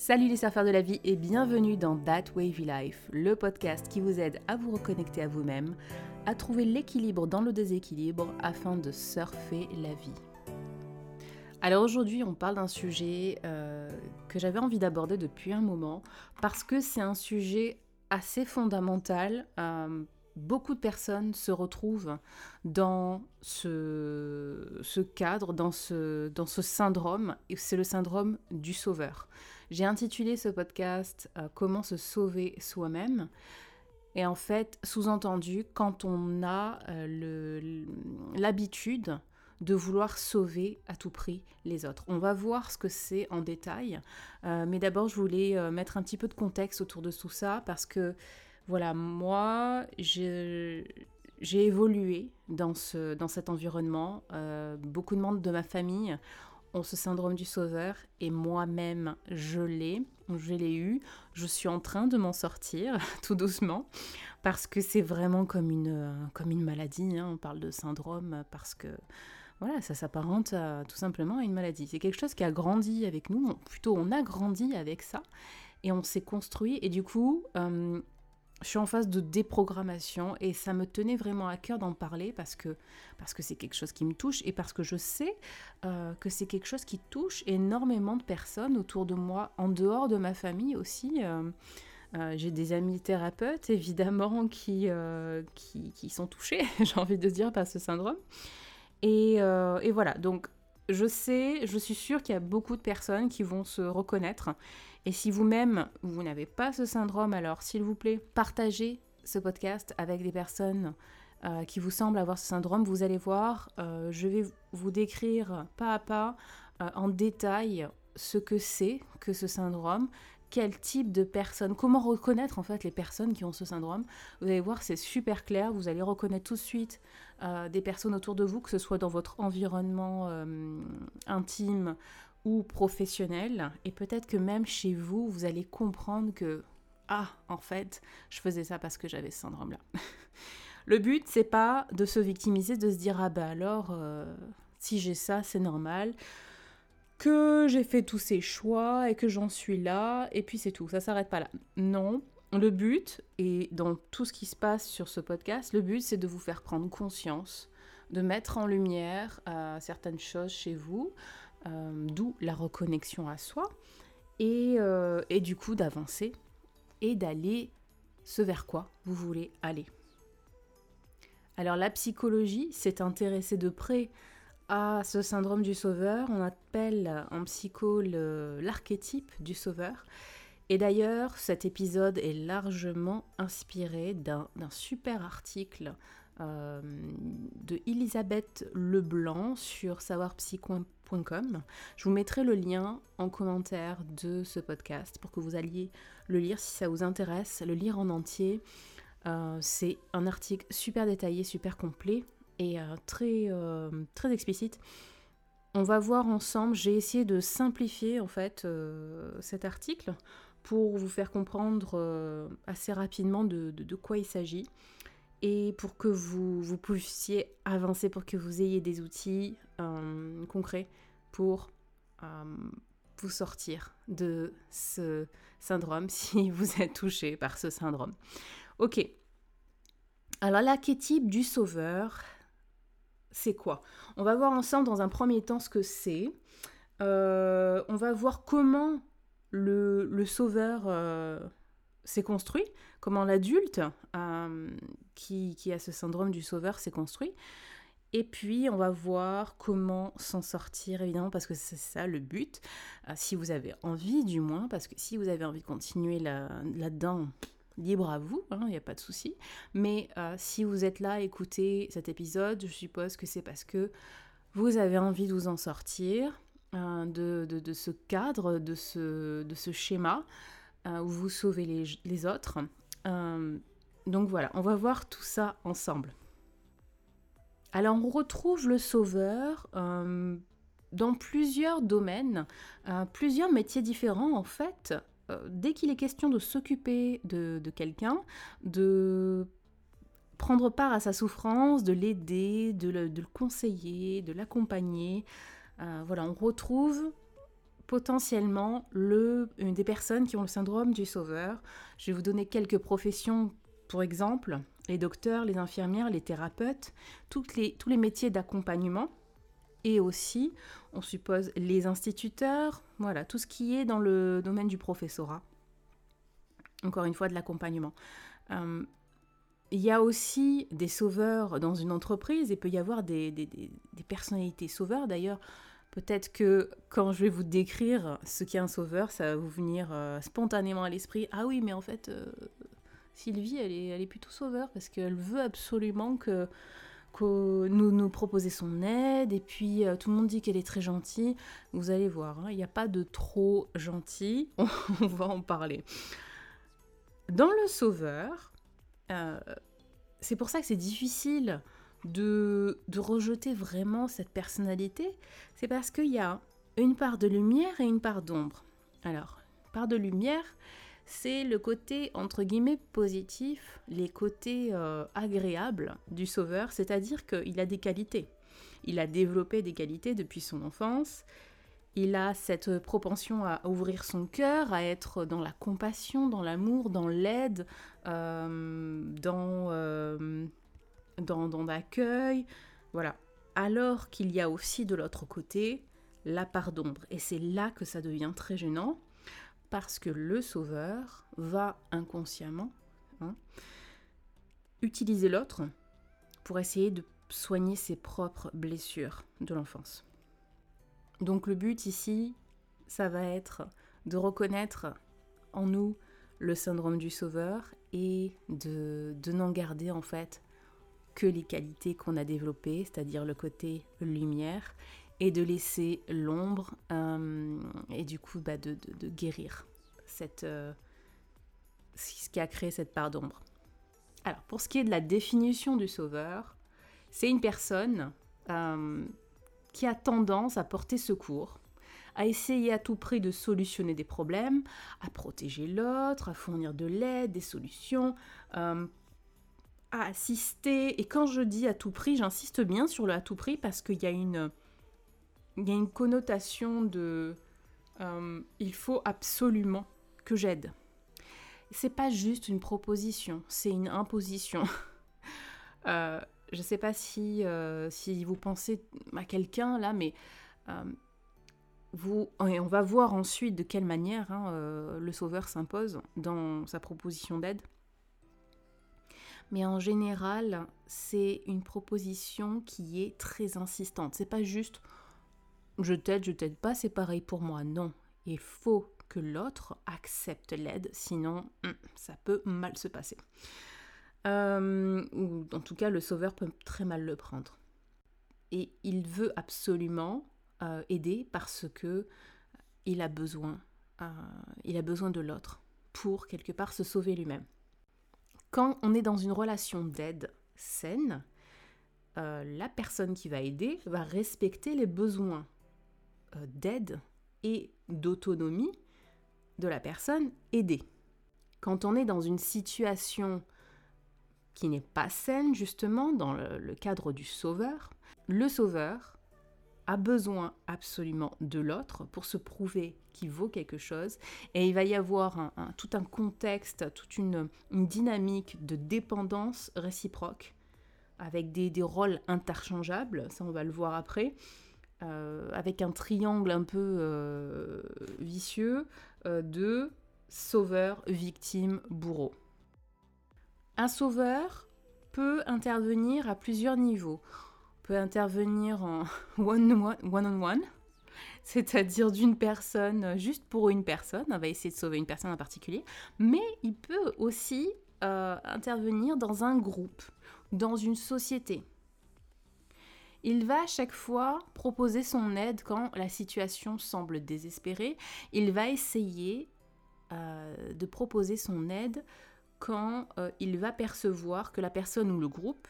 Salut les surfeurs de la vie et bienvenue dans That Wavy Life, le podcast qui vous aide à vous reconnecter à vous-même, à trouver l'équilibre dans le déséquilibre afin de surfer la vie. Alors aujourd'hui on parle d'un sujet euh, que j'avais envie d'aborder depuis un moment parce que c'est un sujet assez fondamental. Euh, beaucoup de personnes se retrouvent dans ce, cadre, dans ce, syndrome, et c'est le syndrome du sauveur. J'ai intitulé ce podcast euh, Comment se sauver soi-même. Et en fait, sous-entendu, quand on a euh, l'habitude de vouloir sauver à tout prix les autres. On va voir ce que c'est en détail, euh, mais d'abord je voulais mettre un petit peu de contexte autour de tout ça parce que voilà, moi, j'ai évolué dans, ce, dans cet environnement. Euh, beaucoup de membres de ma famille ont ce syndrome du sauveur et moi-même, je l'ai. Je l'ai eu. Je suis en train de m'en sortir tout doucement parce que c'est vraiment comme une, comme une maladie. Hein. On parle de syndrome parce que voilà, ça s'apparente tout simplement à une maladie. C'est quelque chose qui a grandi avec nous, plutôt on a grandi avec ça et on s'est construit et du coup, euh, je suis en phase de déprogrammation et ça me tenait vraiment à cœur d'en parler parce que parce que c'est quelque chose qui me touche et parce que je sais euh, que c'est quelque chose qui touche énormément de personnes autour de moi, en dehors de ma famille aussi. Euh, euh, j'ai des amis thérapeutes évidemment qui, qui, sont touchés, j'ai envie de dire, par ce syndrome. Et, et voilà, donc je sais, je suis sûre qu'il y a beaucoup de personnes qui vont se reconnaître. Et si vous-même, vous, n'avez pas ce syndrome, alors s'il vous plaît, partagez ce podcast avec des personnes euh, qui vous semblent avoir ce syndrome. Vous allez voir, euh, je vais vous décrire pas à pas, euh, en détail, ce que c'est que ce syndrome, quel type de personnes, comment reconnaître en fait les personnes qui ont ce syndrome. Vous allez voir, c'est super clair, vous allez reconnaître tout de suite des personnes autour de vous, que ce soit dans votre environnement intime ou professionnel, et peut-être que même chez vous, vous allez comprendre que, ah, en fait, je faisais ça parce que j'avais ce syndrome-là. Le but, c'est pas de se victimiser, de se dire, ah bah alors, euh, si j'ai ça, c'est normal que j'ai fait tous ces choix et que j'en suis là, et puis c'est tout, ça s'arrête pas là. Non, le but, et dans tout ce qui se passe sur ce podcast, le but c'est de vous faire prendre conscience, de mettre en lumière euh, certaines choses chez vous, d'où la reconnexion à soi, et, euh, et du coup d'avancer et d'aller ce vers quoi vous voulez aller. Alors la psychologie s'est intéressée de près à ce syndrome du sauveur. On appelle en psycho l'archétype du sauveur. Et d'ailleurs, cet épisode est largement inspiré d'un super article euh, de Elisabeth Leblanc sur Je vous mettrai le lien en commentaire de ce podcast pour que vous alliez le lire si ça vous intéresse, le lire en entier. Euh, c'est un article super détaillé, super complet et euh, très, euh, très explicite. On va voir ensemble, j'ai essayé de simplifier en fait cet article pour vous faire comprendre assez rapidement de, de, quoi il s'agit et pour que vous, vous, puissiez avancer, pour que vous ayez des outils concrets pour vous sortir de ce syndrome si vous êtes touché par ce syndrome. Ok. Alors l'archétype du sauveur, c'est quoi? On va voir ensemble dans un premier temps ce que c'est. Euh, on va voir comment le, sauveur euh, s'est construit, comment l'adulte euh, qui, a ce syndrome du sauveur s'est construit. Et puis, on va voir comment s'en sortir, évidemment, parce que c'est ça le but. si vous avez envie, du moins, parce que si vous avez envie de continuer là-dedans, libre à vous, il hein, n'y a pas de souci. Mais euh, si vous êtes là à écouter cet épisode, je suppose que c'est parce que vous avez envie de vous en sortir, euh, de, ce cadre, de ce schéma euh, où vous sauvez les, autres. donc voilà, on va voir tout ça ensemble. Alors on retrouve le sauveur dans plusieurs domaines, plusieurs métiers différents en fait. Euh, dès qu'il est question de s'occuper de, quelqu'un, de prendre part à sa souffrance, de l'aider, de, le, conseiller, de l'accompagner, euh, voilà, on retrouve potentiellement le, une des personnes qui ont le syndrome du sauveur. Je vais vous donner quelques professions, pour exemple, les docteurs, les infirmières, les thérapeutes, les, tous les métiers d'accompagnement et aussi, on suppose, les instituteurs, voilà, tout ce qui est dans le domaine du professorat. Encore une fois, de l'accompagnement. Euh, il y a aussi des sauveurs dans une entreprise, et peut y avoir des, des, des, personnalités sauveurs. D'ailleurs, peut-être que quand je vais vous décrire ce qu'est un sauveur, ça va vous venir euh, spontanément à l'esprit. Ah oui, mais en fait, euh, Sylvie, elle est, plutôt sauveur parce qu'elle veut absolument que, nous nous proposer son aide. Et puis, euh, tout le monde dit qu'elle est très gentille. Vous allez voir, hein, il n'y a pas de trop gentil. On va en parler. Dans le sauveur, c'est pour ça que c'est difficile de, rejeter vraiment cette personnalité. C'est parce qu'il y a une part de lumière et une part d'ombre. Alors, part de lumière, c'est le côté entre guillemets positif, les côtés euh, agréables du sauveur, c'est-à-dire qu'il a des qualités. Il a développé des qualités depuis son enfance, il a cette propension à ouvrir son cœur, à être dans la compassion, dans l'amour, dans l'aide, euh, dans, euh, dans, l'accueil. Voilà. Alors qu'il y a aussi de l'autre côté la part d'ombre. Et c'est là que ça devient très gênant, parce que le sauveur va inconsciemment hein, utiliser l'autre pour essayer de soigner ses propres blessures de l'enfance. Donc le but ici, ça va être de reconnaître en nous le syndrome du sauveur et de, n'en garder en fait que les qualités qu'on a développées, c'est-à-dire le côté lumière, et de laisser l'ombre euh, et du coup bah, de, guérir cette, euh, ce qui a créé cette part d'ombre. Alors pour ce qui est de la définition du sauveur, c'est une personne euh, qui a tendance à porter secours, à essayer à tout prix de solutionner des problèmes, à protéger l'autre, à fournir de l'aide, des solutions, à assister. Et quand je dis à tout prix, j'insiste bien sur le à tout prix parce qu'il y a une, y a une connotation de euh, il faut absolument que j'aide. C'est pas juste une proposition, c'est une imposition. euh, je sais pas si, euh, si vous pensez à quelqu'un là, mais euh, vous, et on va voir ensuite de quelle manière hein, le sauveur s'impose dans sa proposition d'aide. Mais en général, c'est une proposition qui est très insistante. C'est pas juste je t'aide, je t'aide pas, c'est pareil pour moi. Non, il faut que l'autre accepte l'aide, sinon hum, ça peut mal se passer. Euh, ou en tout cas le sauveur peut très mal le prendre. Et il veut absolument euh, aider parce que il a besoin, euh, il a besoin de l'autre pour quelque part se sauver lui-même. Quand on est dans une relation d'aide saine, la personne qui va aider va respecter les besoins d'aide et d'autonomie de la personne aidée. Quand on est dans une situation qui n'est pas saine justement dans le, cadre du sauveur. Le sauveur a besoin absolument de l'autre pour se prouver qu'il vaut quelque chose et il va y avoir tout un contexte, toute une, dynamique de dépendance réciproque avec des, rôles interchangeables, ça on va le voir après, euh, avec un triangle un peu euh, vicieux euh, de sauveur, victime, bourreau. Un sauveur peut intervenir à plusieurs niveaux. Intervenir en one-on-one, c'est-à-dire d'une personne, juste pour une personne, on va essayer de sauver une personne en particulier, mais il peut aussi euh, intervenir dans un groupe, dans une société. Il va à chaque fois proposer son aide quand la situation semble désespérée. Il va essayer euh, de proposer son aide quand euh, il va percevoir que la personne ou le groupe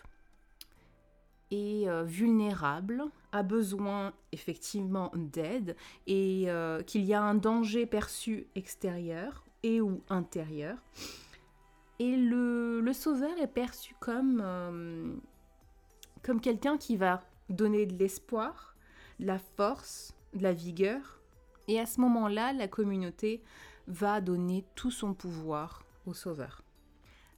euh, vulnérable, a besoin effectivement d'aide et euh, qu'il y a un danger perçu extérieur et ou intérieur. Et le, sauveur est perçu comme, comme quelqu'un qui va donner de l'espoir, de la force, de la vigueur Et à ce moment-là, la communauté va donner tout son pouvoir au sauveur.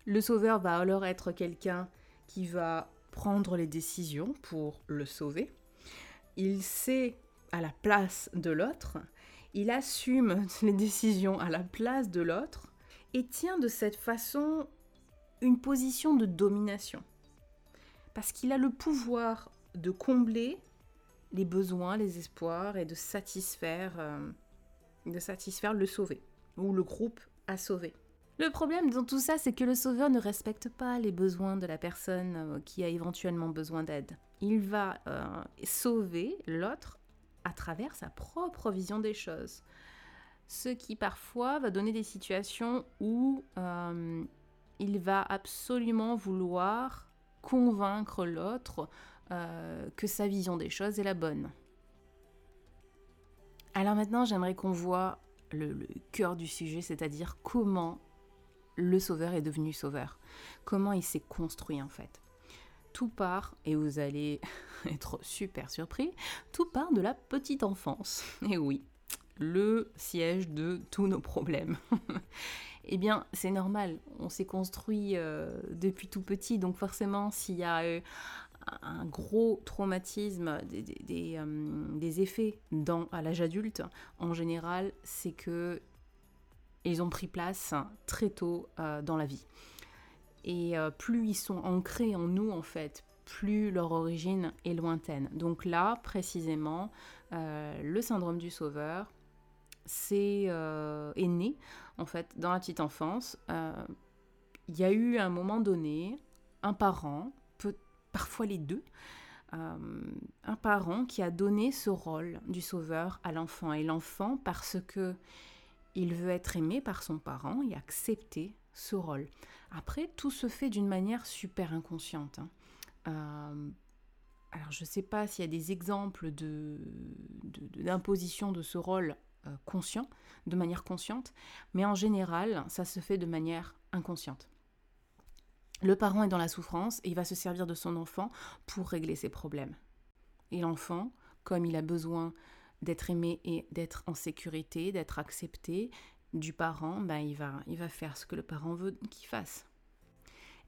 Le sauveur va alors être quelqu'un qui va prendre les décisions pour le sauver. Il sait à la place de l'autre, il assume les décisions à la place de l'autre et tient de cette façon une position de domination. Parce qu'il a le pouvoir de combler les besoins, les espoirs et de satisfaire, euh, de satisfaire le sauvé ou le groupe à sauver. Le problème dans tout ça, c'est que le sauveur ne respecte pas les besoins de la personne euh, qui a éventuellement besoin d'aide. Il va euh, sauver l'autre à travers sa propre vision des choses. Ce qui parfois va donner des situations où euh, il va absolument vouloir convaincre l'autre que sa vision des choses est la bonne. Alors maintenant, j'aimerais qu'on voit le cœur du sujet, c'est-à-dire comment le sauveur est devenu sauveur, comment il s'est construit en fait? Tout part, et vous allez être super surpris, tout part de la petite enfance. Et oui, le siège de tous nos problèmes. eh bien, c'est normal, on s'est construit euh, depuis tout petit, donc forcément, s'il y a euh, un gros traumatisme, des, euh, effets à l'âge adulte, en général, c'est que ils ont pris place très tôt dans la vie. Et plus ils sont ancrés en nous, en fait, plus leur origine est lointaine. Donc là, précisément, le syndrome du sauveur, euh, est né en fait dans la petite enfance. Euh, il y a eu à un moment donné un parent, parfois les deux, euh, un parent qui a donné ce rôle du sauveur à l'enfant. Et l'enfant, parce que il veut être aimé par son parent, il a accepté ce rôle. Après, tout se fait d'une manière super inconsciente. Hein. alors, je ne sais pas s'il y a des exemples d'imposition de, de, ce rôle euh, conscient, de manière consciente, mais en général, ça se fait de manière inconsciente. Le parent est dans la souffrance et il va se servir de son enfant pour régler ses problèmes. Et l'enfant, comme il a besoin d'être aimé et d'être en sécurité, d'être accepté du parent, ben il, va, il va faire ce que le parent veut qu'il fasse.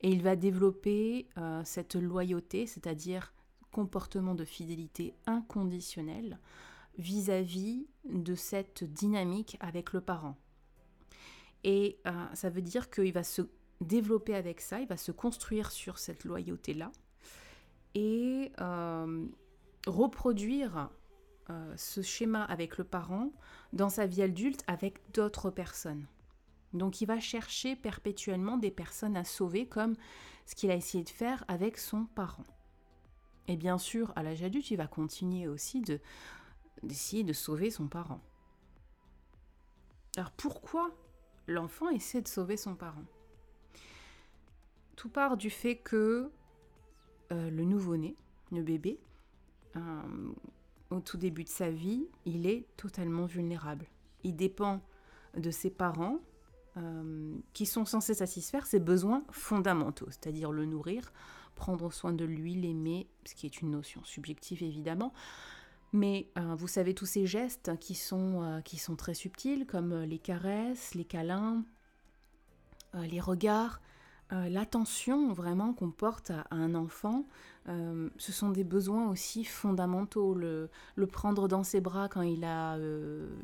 Et il va développer euh, cette loyauté, c'est-à-dire comportement de fidélité inconditionnelle, vis-à-vis de cette dynamique avec le parent. Et euh, ça veut dire qu'il va se développer avec ça, il va se construire sur cette loyauté-là et euh, reproduire euh, ce schéma avec le parent dans sa vie adulte avec d'autres personnes. Donc il va chercher perpétuellement des personnes à sauver comme ce qu'il a essayé de faire avec son parent. Et bien sûr, à l'âge adulte, il va continuer aussi de, d'essayer de sauver son parent. Alors pourquoi l'enfant essaie de sauver son parent? Tout part du fait que euh, le nouveau-né, le bébé, euh, au tout début de sa vie, il est totalement vulnérable. Il dépend de ses parents euh, qui sont censés satisfaire ses besoins fondamentaux, c'est-à-dire le nourrir, prendre soin de lui, l'aimer, ce qui est une notion subjective évidemment, mais euh, vous savez tous ces gestes qui sont, euh, qui sont très subtils, comme les caresses, les câlins, les regards, l'attention vraiment qu'on porte à, un enfant, ce sont des besoins aussi fondamentaux. Le, prendre dans ses bras quand il a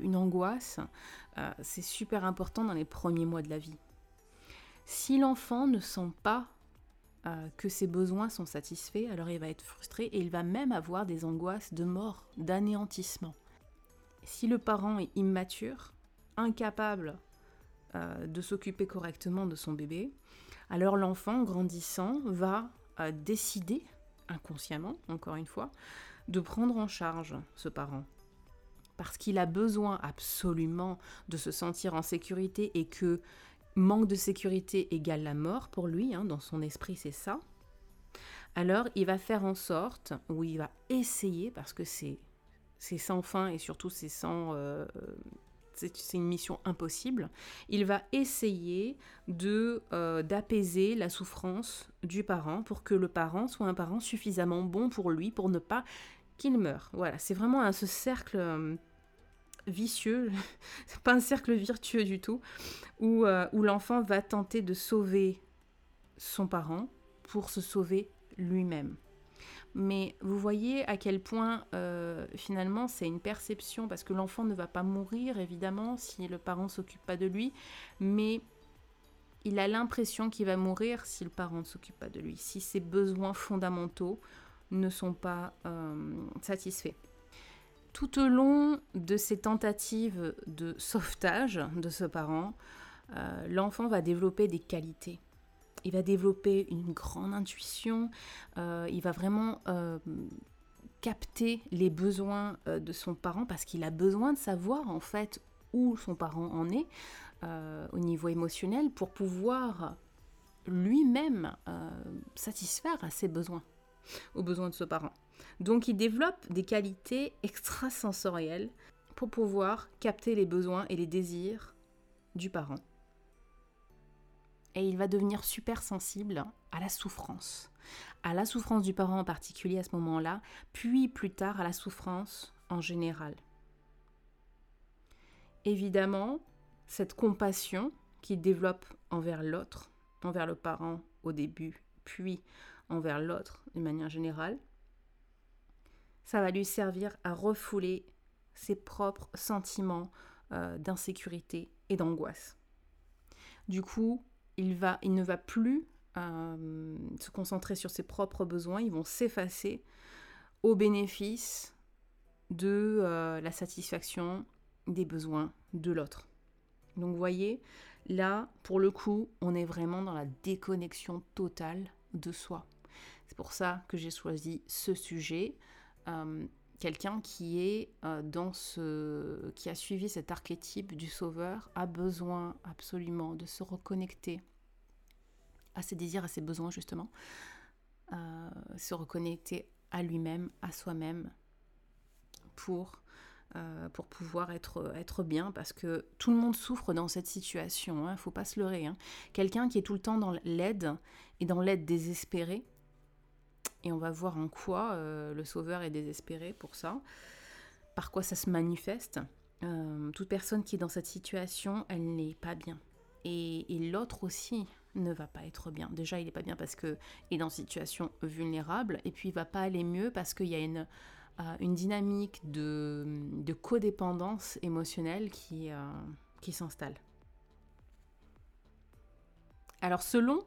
une angoisse, c'est super important dans les premiers mois de la vie. Si l'enfant ne sent pas euh, que ses besoins sont satisfaits, alors il va être frustré et il va même avoir des angoisses de mort, d'anéantissement. Si le parent est immature, incapable euh, de s'occuper correctement de son bébé, alors l'enfant grandissant va euh, décider, inconsciemment, encore une fois, de prendre en charge ce parent. Parce qu'il a besoin absolument de se sentir en sécurité et que manque de sécurité égale la mort pour lui, hein, dans son esprit c'est ça, alors il va faire en sorte, ou il va essayer, parce que c'est sans fin et surtout c'est sans... Euh, c'est une mission impossible, il va essayer de euh, d'apaiser la souffrance du parent pour que le parent soit un parent suffisamment bon pour lui pour ne pas qu'il meure. Voilà, c'est vraiment ce cercle euh, vicieux, pas un cercle virtueux du tout, où, euh, où l'enfant va tenter de sauver son parent pour se sauver lui-même. Mais vous voyez à quel point euh, finalement c'est une perception, parce que l'enfant ne va pas mourir évidemment si le parent ne s'occupe pas de lui, mais il a l'impression qu'il va mourir si le parent ne s'occupe pas de lui, si ses besoins fondamentaux ne sont pas euh, satisfaits. Tout au long de ces tentatives de sauvetage de ce parent, euh, l'enfant va développer des qualités. Il va développer une grande intuition, euh, il va vraiment capter les besoins de son parent parce qu'il a besoin de savoir en fait où son parent en est, euh, au niveau émotionnel pour pouvoir lui-même euh, satisfaire à ses besoins, aux besoins de ce parent. Donc il développe des qualités extrasensorielles pour pouvoir capter les besoins et les désirs du parent. Et il va devenir super sensible à la souffrance, à la souffrance du parent en particulier à ce moment-là, puis plus tard à la souffrance en général. Évidemment, cette compassion qu'il développe envers l'autre, envers le parent au début, puis envers l'autre de manière générale, ça va lui servir à refouler ses propres sentiments euh, d'insécurité et d'angoisse. Du coup, il, ne va plus euh, se concentrer sur ses propres besoins, ils vont s'effacer au bénéfice de euh, la satisfaction des besoins de l'autre. Donc vous voyez, là, pour le coup, on est vraiment dans la déconnexion totale de soi. C'est pour ça que j'ai choisi ce sujet. Euh, quelqu'un euh, qui a suivi cet archétype du sauveur a besoin absolument de se reconnecter à ses désirs, à ses besoins justement, euh, se reconnecter à lui-même, à soi-même, pour euh, pouvoir être, être bien, parce que tout le monde souffre dans cette situation, il hein, ne faut pas se leurrer. Hein. Quelqu'un qui est tout le temps dans l'aide et dans l'aide désespérée, et on va voir en quoi euh, le sauveur est désespéré pour ça, par quoi ça se manifeste. Euh, toute personne qui est dans cette situation, elle n'est pas bien. Et, l'autre aussi ne va pas être bien. Déjà, il n'est pas bien parce qu'il est dans une situation vulnérable, et puis il va pas aller mieux parce qu'il y a une une dynamique de, codépendance émotionnelle qui, euh, s'installe. Alors selon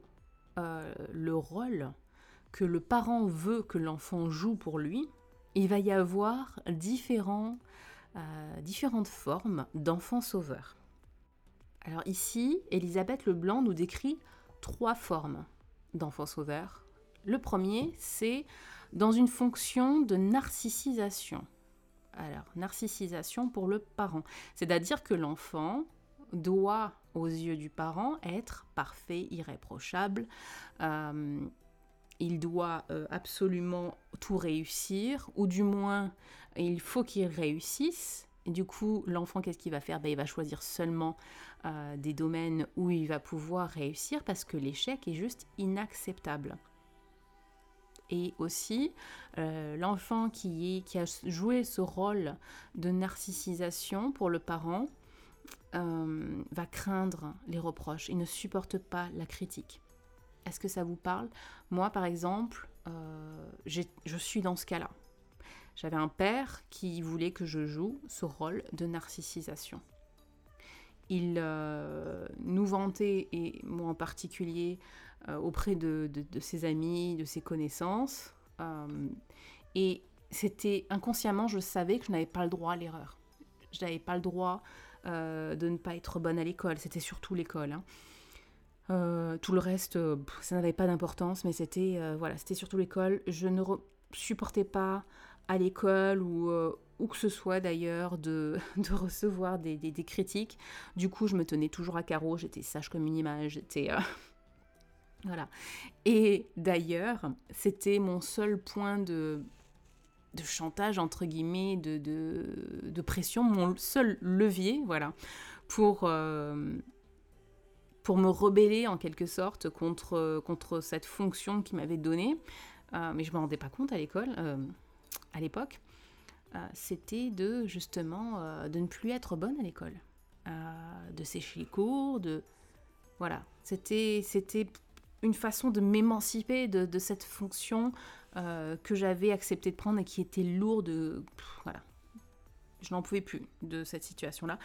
euh, le rôle que le parent veut que l'enfant joue pour lui, il va y avoir différents, euh, différentes formes d'enfants sauveurs. Alors ici, Elisabeth Leblanc nous décrit trois formes d'enfants sauveurs. Le premier, c'est dans une fonction de narcissisation. Alors, narcissisation pour le parent. C'est-à-dire que l'enfant doit, aux yeux du parent, être parfait, irréprochable. Euh, il doit euh, absolument tout réussir, ou du moins, il faut qu'il réussisse. Et du coup, l'enfant, qu'est-ce qu'il va faire? Ben, Il va choisir seulement euh, des domaines où il va pouvoir réussir parce que l'échec est juste inacceptable et aussi euh, l'enfant qui, qui a joué ce rôle de narcissisation pour le parent va craindre les reproches, il ne supporte pas la critique. Est-ce que ça vous parle? Moi, par exemple, euh, je suis dans ce cas-là. J'avais un père qui voulait que je joue ce rôle de narcissisation. Il nous vantait, et moi en particulier, euh, auprès de, ses amis, de ses connaissances. Euh, et c'était inconsciemment, je savais que je n'avais pas le droit à l'erreur. Je n'avais pas le droit euh, de ne pas être bonne à l'école. C'était surtout l'école. Hein. Tout le reste, ça n'avait pas d'importance, mais c'était voilà, c'était surtout l'école. Je ne supportais pas à l'école ou où que ce soit d'ailleurs, de, de, recevoir des, des, critiques. Du coup, je me tenais toujours à carreau, j'étais sage comme une image, j'étais... Voilà. Et d'ailleurs, c'était mon seul point de, de chantage, entre guillemets, de, de, pression, mon seul levier, voilà, pour, euh, pour me rebeller en quelque sorte contre, contre cette fonction qui m'avait donnée. Euh, mais je ne me rendais pas compte à l'école, euh, à l'époque. c'était de justement de ne plus être bonne à l'école, de sécher les cours, de voilà, c'était une façon de m'émanciper de, cette fonction que j'avais accepté de prendre et qui était lourde. voilà, je n'en pouvais plus de cette situation-là.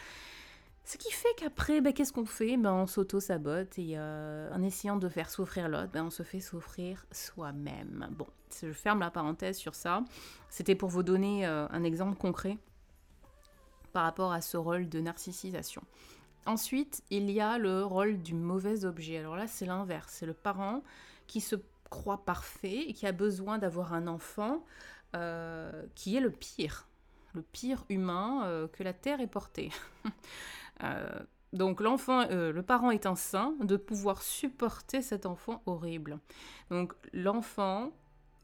Ce qui fait qu'après, ben, qu'est-ce qu'on fait? Ben, On s'auto-sabote et euh, en essayant de faire souffrir l'autre, ben, on se fait souffrir soi-même. Bon, je ferme la parenthèse sur ça. C'était pour vous donner euh, un exemple concret par rapport à ce rôle de narcissisation. Ensuite, il y a le rôle du mauvais objet. Alors là, c'est l'inverse. C'est le parent qui se croit parfait et qui a besoin d'avoir un enfant euh, qui est le pire le pire humain que la Terre ait porté. Euh, donc l'enfant, euh, le parent est un saint de pouvoir supporter cet enfant horrible. Donc l'enfant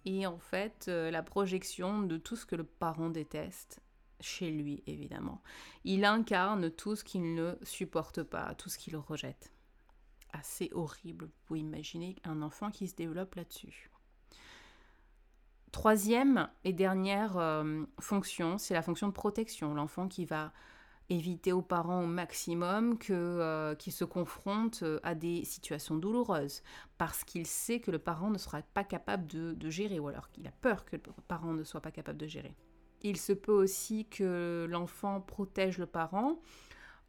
est en fait euh, la projection de tout ce que le parent déteste chez lui, évidemment. Il incarne tout ce qu'il ne supporte pas, tout ce qu'il rejette. Assez horrible, vous pouvez imaginer un enfant qui se développe là-dessus. Troisième et dernière fonction, c'est la fonction de protection. L'enfant qui va éviter aux parents au maximum euh, qu'ils se confrontent euh, à des situations douloureuses, parce qu'il sait que le parent ne sera pas capable de, gérer, ou alors qu'il a peur que le parent ne soit pas capable de gérer. Il se peut aussi que l'enfant protège le parent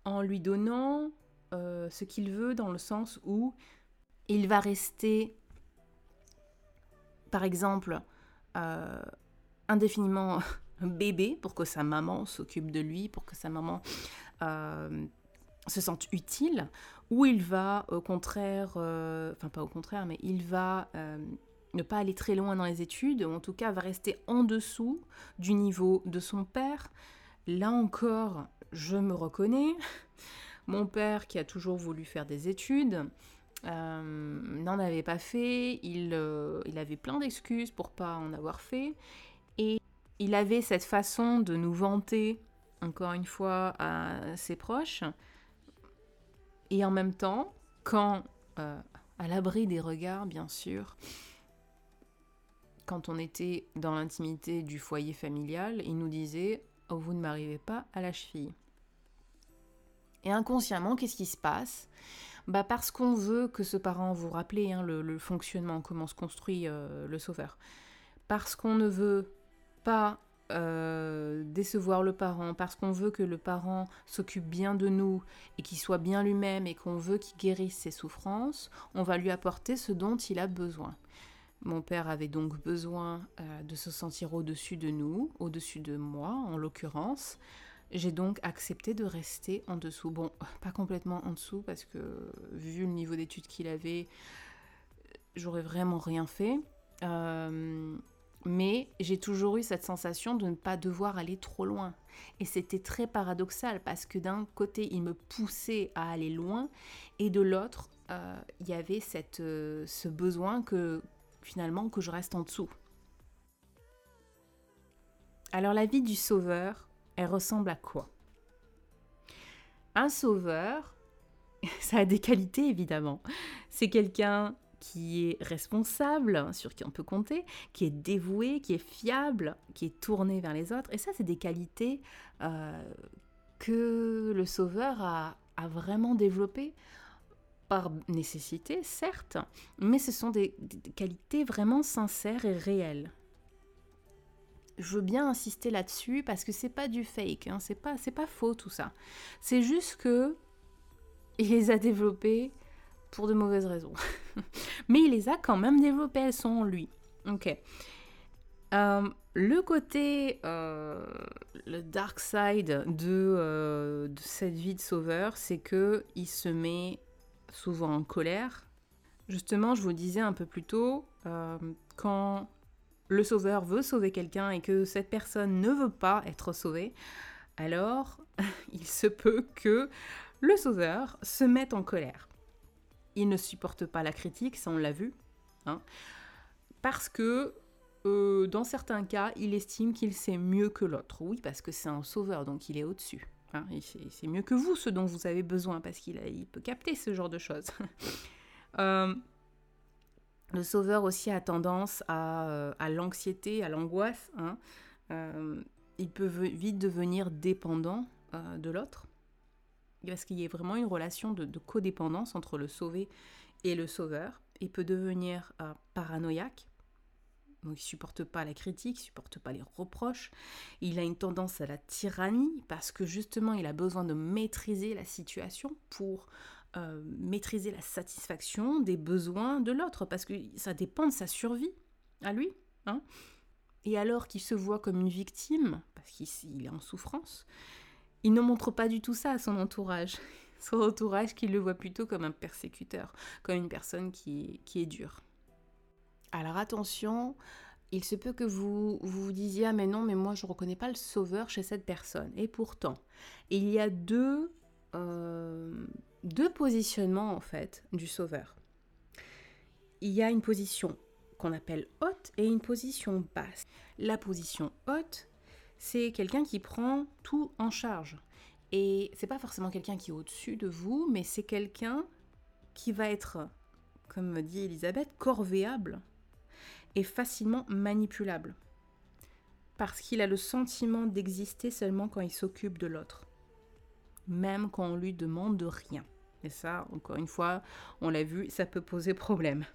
en lui donnant euh, ce qu'il veut, dans le sens où il va rester, par exemple, indéfiniment bébé pour que sa maman s'occupe de lui, pour que sa maman euh, se sente utile, ou il va au contraire, euh, enfin pas au contraire, mais il va euh, ne pas aller très loin dans les études, ou en tout cas va rester en dessous du niveau de son père. Là encore, je me reconnais. Mon père, qui a toujours voulu faire des études, n'en avait pas fait. Il, il avait plein d'excuses pour pas en avoir fait. Et il avait cette façon de nous vanter, encore une fois, à ses proches. Et en même temps, quand, euh, à l'abri des regards, bien sûr, quand on était dans l'intimité du foyer familial, il nous disait Oh, vous ne m'arrivez pas à la cheville. Et inconsciemment, qu'est-ce qui se passe? Bah Parce qu'on veut que ce parent, vous rappelez hein, le, fonctionnement, comment se construit euh, le sauveur. Parce qu'on ne veut pas euh, décevoir le parent, parce qu'on veut que le parent s'occupe bien de nous et qu'il soit bien lui-même et qu'on veut qu'il guérisse ses souffrances, on va lui apporter ce dont il a besoin. Mon père avait donc besoin euh, de se sentir au-dessus de nous, au-dessus de moi en l'occurrence. J'ai donc accepté de rester en dessous. Bon, pas complètement en dessous parce que vu le niveau d'études qu'il avait, j'aurais vraiment rien fait. Euh, mais j'ai toujours eu cette sensation de ne pas devoir aller trop loin. Et c'était très paradoxal parce que d'un côté, il me poussait à aller loin et de l'autre, euh, il y avait cette, euh, ce besoin que finalement que je reste en dessous. Alors la vie du sauveur, elle ressemble à quoi? Un sauveur, ça a des qualités évidemment. C'est quelqu'un qui est responsable, sur qui on peut compter, qui est dévoué, qui est fiable, qui est tourné vers les autres. Et ça, c'est des qualités euh, que le sauveur a, vraiment développées par nécessité, certes, mais ce sont des, qualités vraiment sincères et réelles. Je veux bien insister là-dessus parce que c'est pas du fake, hein, c'est pas, faux tout ça. C'est juste que il les a développées pour de mauvaises raisons. Mais il les a quand même développées, elles sont lui. Ok. Euh, le côté, euh, le dark side de, euh, de, cette vie de sauveur, c'est que il se met souvent en colère. Justement, je vous disais un peu plus tôt, quand le sauveur veut sauver quelqu'un et que cette personne ne veut pas être sauvée, alors il se peut que le sauveur se mette en colère il ne supporte pas la critique, ça on l'a vu, hein, parce que euh, dans certains cas, il estime qu'il sait mieux que l'autre. Oui, parce que c'est un sauveur, donc il est au-dessus. Hein, c'est mieux que vous ce dont vous avez besoin, parce qu'il il peut capter ce genre de choses. Euh, le sauveur aussi a tendance à, euh, l'anxiété, à l'angoisse. Hein, il peut vite devenir dépendant de l'autre. Parce qu'il y a vraiment une relation de, codépendance entre le sauvé et le sauveur. Il peut devenir euh, paranoïaque. Donc il supporte pas la critique, il supporte pas les reproches. Il a une tendance à la tyrannie parce que justement il a besoin de maîtriser la situation pour euh, maîtriser la satisfaction des besoins de l'autre parce que ça dépend de sa survie à lui. Hein et alors qu'il se voit comme une victime, parce qu'il est en souffrance, il ne montre pas du tout ça à son entourage. Son entourage qui le voit plutôt comme un persécuteur, comme une personne qui, qui est dure. Alors attention, il se peut que vous vous disiez ah mais non mais moi je ne reconnais pas le sauveur chez cette personne. Et pourtant, il y a deux, euh, deux positionnements en fait du sauveur. Il y a une position qu'on appelle haute et une position basse. La position haute, c'est quelqu'un qui prend tout en charge. Et c'est pas forcément quelqu'un qui est au-dessus de vous, mais c'est quelqu'un qui va être, comme me dit Elisabeth, corvéable et facilement manipulable. Parce qu'il a le sentiment d'exister seulement quand il s'occupe de l'autre. Même quand on lui demande de rien. Et ça, encore une fois, on l'a vu, ça peut poser problème.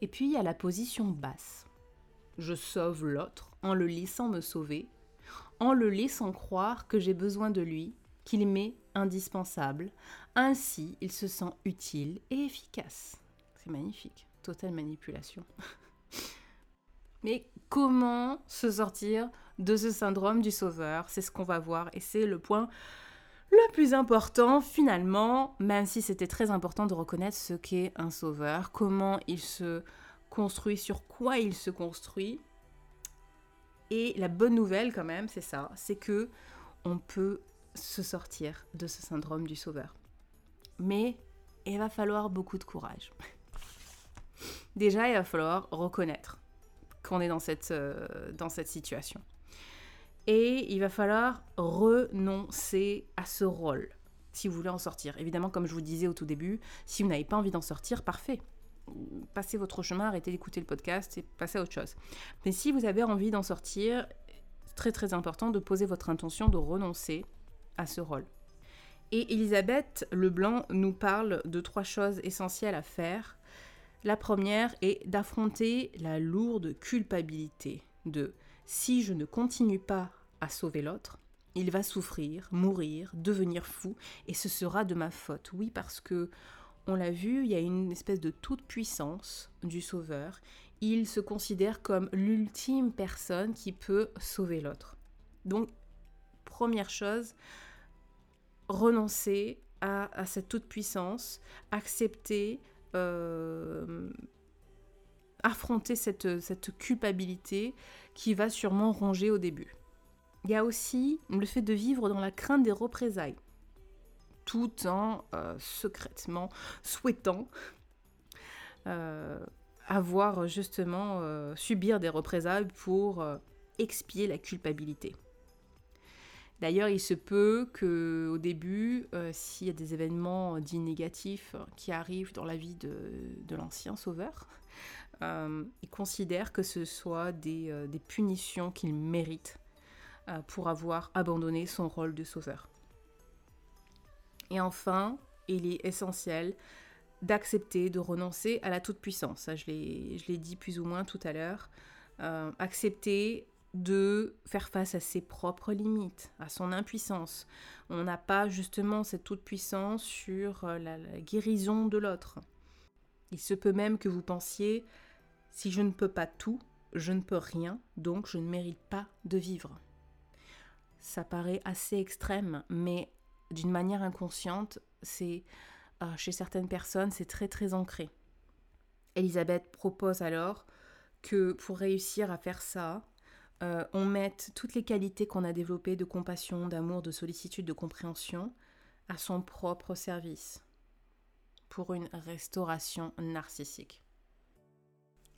Et puis il y a la position basse. Je sauve l'autre en le laissant me sauver, en le laissant croire que j'ai besoin de lui, qu'il m'est indispensable. Ainsi, il se sent utile et efficace. C'est magnifique, totale manipulation. Mais comment se sortir de ce syndrome du sauveur? C'est ce qu'on va voir et c'est le point le plus important, finalement, même si c'était très important de reconnaître ce qu'est un sauveur, comment il se construit, sur quoi il se construit. Et la bonne nouvelle, quand même, c'est ça, c'est que on peut se sortir de ce syndrome du sauveur. Mais il va falloir beaucoup de courage. Déjà, il va falloir reconnaître qu'on est dans cette, euh, dans cette situation et il va falloir renoncer à ce rôle si vous voulez en sortir. Évidemment, comme je vous disais au tout début, si vous n'avez pas envie d'en sortir, parfait. Passez votre chemin, arrêtez d'écouter le podcast et passez à autre chose. Mais si vous avez envie d'en sortir, très très important de poser votre intention de renoncer à ce rôle. Et Elisabeth Leblanc nous parle de trois choses essentielles à faire. La première est d'affronter la lourde culpabilité de si je ne continue pas à sauver l'autre, il va souffrir, mourir, devenir fou, et ce sera de ma faute. Oui, parce que, on l'a vu, il y a une espèce de toute puissance du sauveur. Il se considère comme l'ultime personne qui peut sauver l'autre. Donc, première chose, renoncer à, cette toute puissance, accepter euh, affronter cette, cette culpabilité qui va sûrement ronger au début. Il y a aussi le fait de vivre dans la crainte des représailles, tout en euh, secrètement souhaitant euh, avoir justement euh, subir des représailles pour expier la culpabilité. D'ailleurs, il se peut que au début, s'il y a des événements dits négatifs qui arrivent dans la vie de, l'ancien sauveur, il considère que ce soit des, punitions qu'il mérite pour avoir abandonné son rôle de sauveur. Et enfin, il est essentiel d'accepter de renoncer à la toute-puissance. Je l'ai dit plus ou moins tout à l'heure. accepter de faire face à ses propres limites, à son impuissance. On n'a pas justement cette toute-puissance sur la guérison de l'autre. Il se peut même que vous pensiez si je ne peux pas tout, je ne peux rien, donc je ne mérite pas de vivre. Ça paraît assez extrême, mais d'une manière inconsciente, c'est euh, chez certaines personnes, c'est très très ancré. Elisabeth propose alors que pour réussir à faire ça, euh, on mette toutes les qualités qu'on a développées de compassion, d'amour, de sollicitude, de compréhension à son propre service pour une restauration narcissique.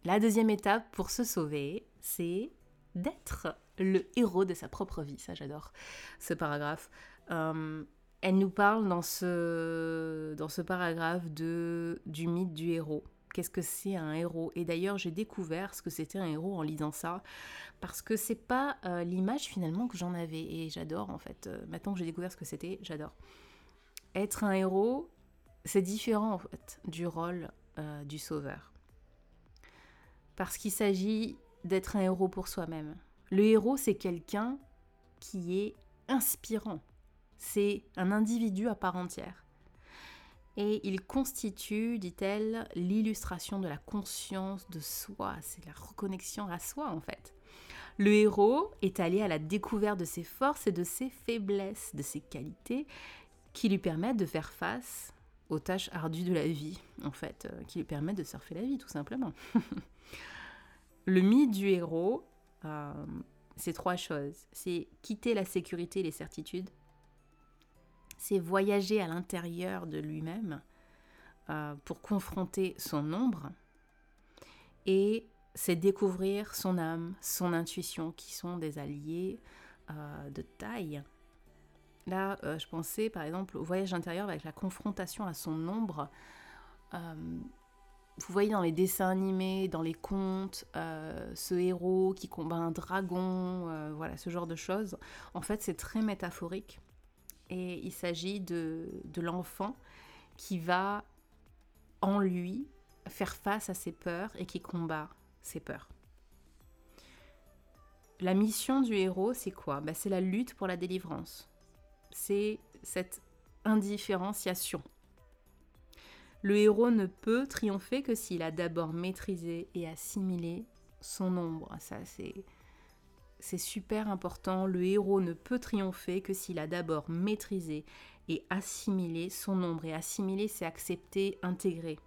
La deuxième étape pour se sauver, c'est d'être le héros de sa propre vie. Ça, j'adore ce paragraphe. Euh, elle nous parle dans ce, dans ce paragraphe de, du mythe du héros. qu'est-ce que c'est un héros? Et d'ailleurs, j'ai découvert ce que c'était un héros en lisant ça, parce que c'est pas euh, l'image finalement que j'en avais. Et j'adore en fait. Euh, maintenant que j'ai découvert ce que c'était, j'adore. Être un héros, c'est différent en fait du rôle euh, du sauveur. Parce qu'il s'agit d'être un héros pour soi-même. Le héros, c'est quelqu'un qui est inspirant. C'est un individu à part entière et il constitue, dit-elle, l'illustration de la conscience de soi, c'est la reconnexion à soi en fait. Le héros est allé à la découverte de ses forces et de ses faiblesses, de ses qualités, qui lui permettent de faire face aux tâches ardues de la vie, en fait, euh, qui lui permettent de surfer la vie tout simplement. le mythe du héros, euh, c'est trois choses. C'est quitter la sécurité et les certitudes, c'est voyager à l'intérieur de lui-même euh, pour confronter son ombre et c'est découvrir son âme, son intuition qui sont des alliés euh, de taille. Là, euh, je pensais par exemple au voyage intérieur avec la confrontation à son ombre. vous voyez dans les dessins animés, dans les contes, ce héros qui combat un dragon, voilà, ce genre de choses. En fait, c'est très métaphorique et il s'agit de, l'enfant qui va en lui faire face à ses peurs et qui combat ses peurs. La mission du héros, c'est quoi? Bah, C'est la lutte pour la délivrance. C'est cette indifférenciation. Le héros ne peut triompher que s'il a d'abord maîtrisé et assimilé son ombre. Ça, c'est c'est super important, le héros ne peut triompher que s'il a d'abord maîtrisé et assimilé son ombre. Et assimiler, c'est accepter, intégrer.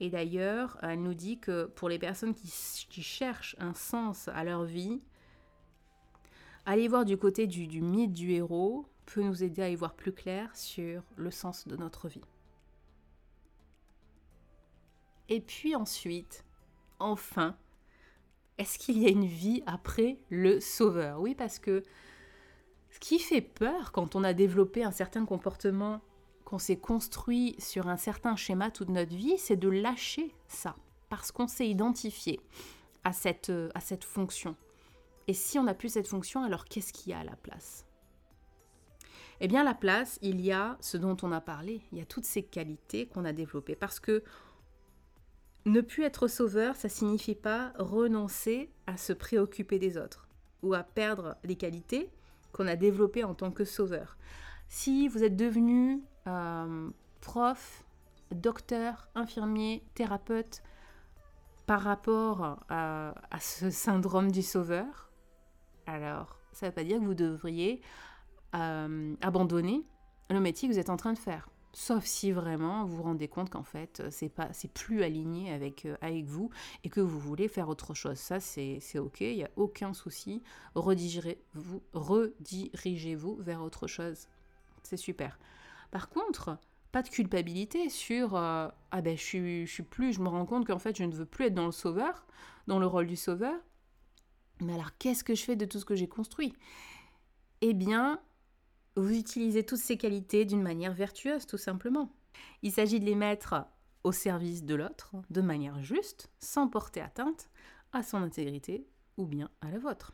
Et d'ailleurs, elle nous dit que pour les personnes qui, cherchent un sens à leur vie, aller voir du côté du, du mythe du héros peut nous aider à y voir plus clair sur le sens de notre vie. Et puis ensuite, enfin, est-ce qu'il y a une vie après le sauveur? Oui, parce que ce qui fait peur quand on a développé un certain comportement, qu'on s'est construit sur un certain schéma toute notre vie, c'est de lâcher ça, parce qu'on s'est identifié à cette, à cette fonction. Et si on n'a plus cette fonction, alors qu'est-ce qu'il y a à la place? Eh bien, à la place, il y a ce dont on a parlé, il y a toutes ces qualités qu'on a développées, parce que ne plus être sauveur, ça signifie pas renoncer à se préoccuper des autres ou à perdre les qualités qu'on a développées en tant que sauveur. Si vous êtes devenu euh, prof, docteur, infirmier, thérapeute par rapport à, ce syndrome du sauveur, alors ça ne veut pas dire que vous devriez euh, abandonner le métier que vous êtes en train de faire. Sauf si vraiment vous vous rendez compte qu'en fait euh, c'est pas c'est plus aligné avec, euh, avec vous et que vous voulez faire autre chose. Ça c'est ok, il n'y a aucun souci. Redirigez-vous redirigez -vous vers autre chose. C'est super. Par contre, pas de culpabilité sur euh, ah ben je suis, je suis plus, je me rends compte qu'en fait je ne veux plus être dans le sauveur, dans le rôle du sauveur. Mais alors qu'est-ce que je fais de tout ce que j'ai construit? Eh bien, vous utilisez toutes ces qualités d'une manière vertueuse, tout simplement. Il s'agit de les mettre au service de l'autre, de manière juste, sans porter atteinte à son intégrité ou bien à la vôtre.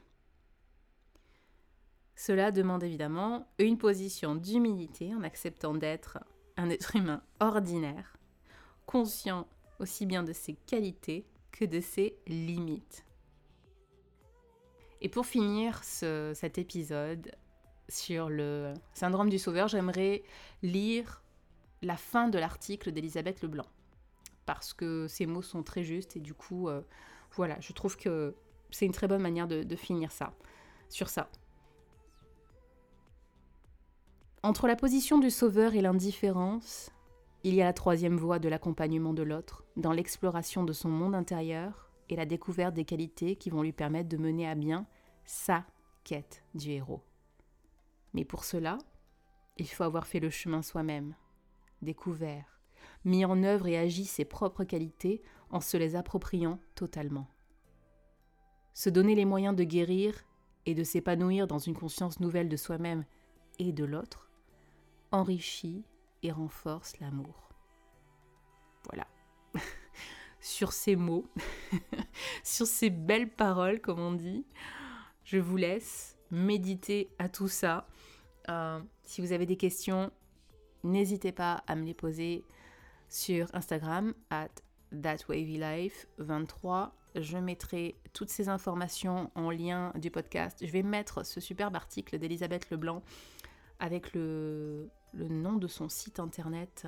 Cela demande évidemment une position d'humilité en acceptant d'être un être humain ordinaire, conscient aussi bien de ses qualités que de ses limites. Et pour finir cet épisode, sur le syndrome du sauveur, j'aimerais lire la fin de l'article d'Elisabeth Leblanc. Parce que ces mots sont très justes et du coup, euh, voilà, je trouve que c'est une très bonne manière de, de finir ça, sur ça. Entre la position du sauveur et l'indifférence, il y a la troisième voie de l'accompagnement de l'autre, dans l'exploration de son monde intérieur et la découverte des qualités qui vont lui permettre de mener à bien sa quête du héros. Mais pour cela, il faut avoir fait le chemin soi-même, découvert, mis en œuvre et agi ses propres qualités en se les appropriant totalement. Se donner les moyens de guérir et de s'épanouir dans une conscience nouvelle de soi-même et de l'autre enrichit et renforce l'amour. Voilà. sur ces mots, sur ces belles paroles, comme on dit. Je vous laisse méditer à tout ça. Euh, si vous avez des questions, n'hésitez pas à me les poser sur Instagram, at thatwavylife23. Je mettrai toutes ces informations en lien du podcast. Je vais mettre ce superbe article d'Elisabeth Leblanc avec le, nom de son site internet.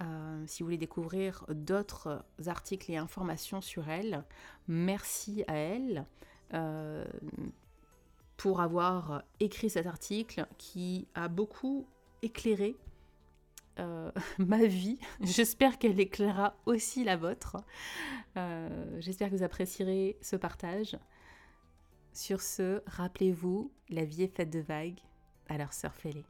Euh, si vous voulez découvrir d'autres articles et informations sur elle, merci à elle euh, pour avoir écrit cet article qui a beaucoup éclairé euh, ma vie. J'espère qu'elle éclairera aussi la vôtre. Euh, j'espère que vous apprécierez ce partage. Sur ce, rappelez-vous, la vie est faite de vagues, alors surfez-les.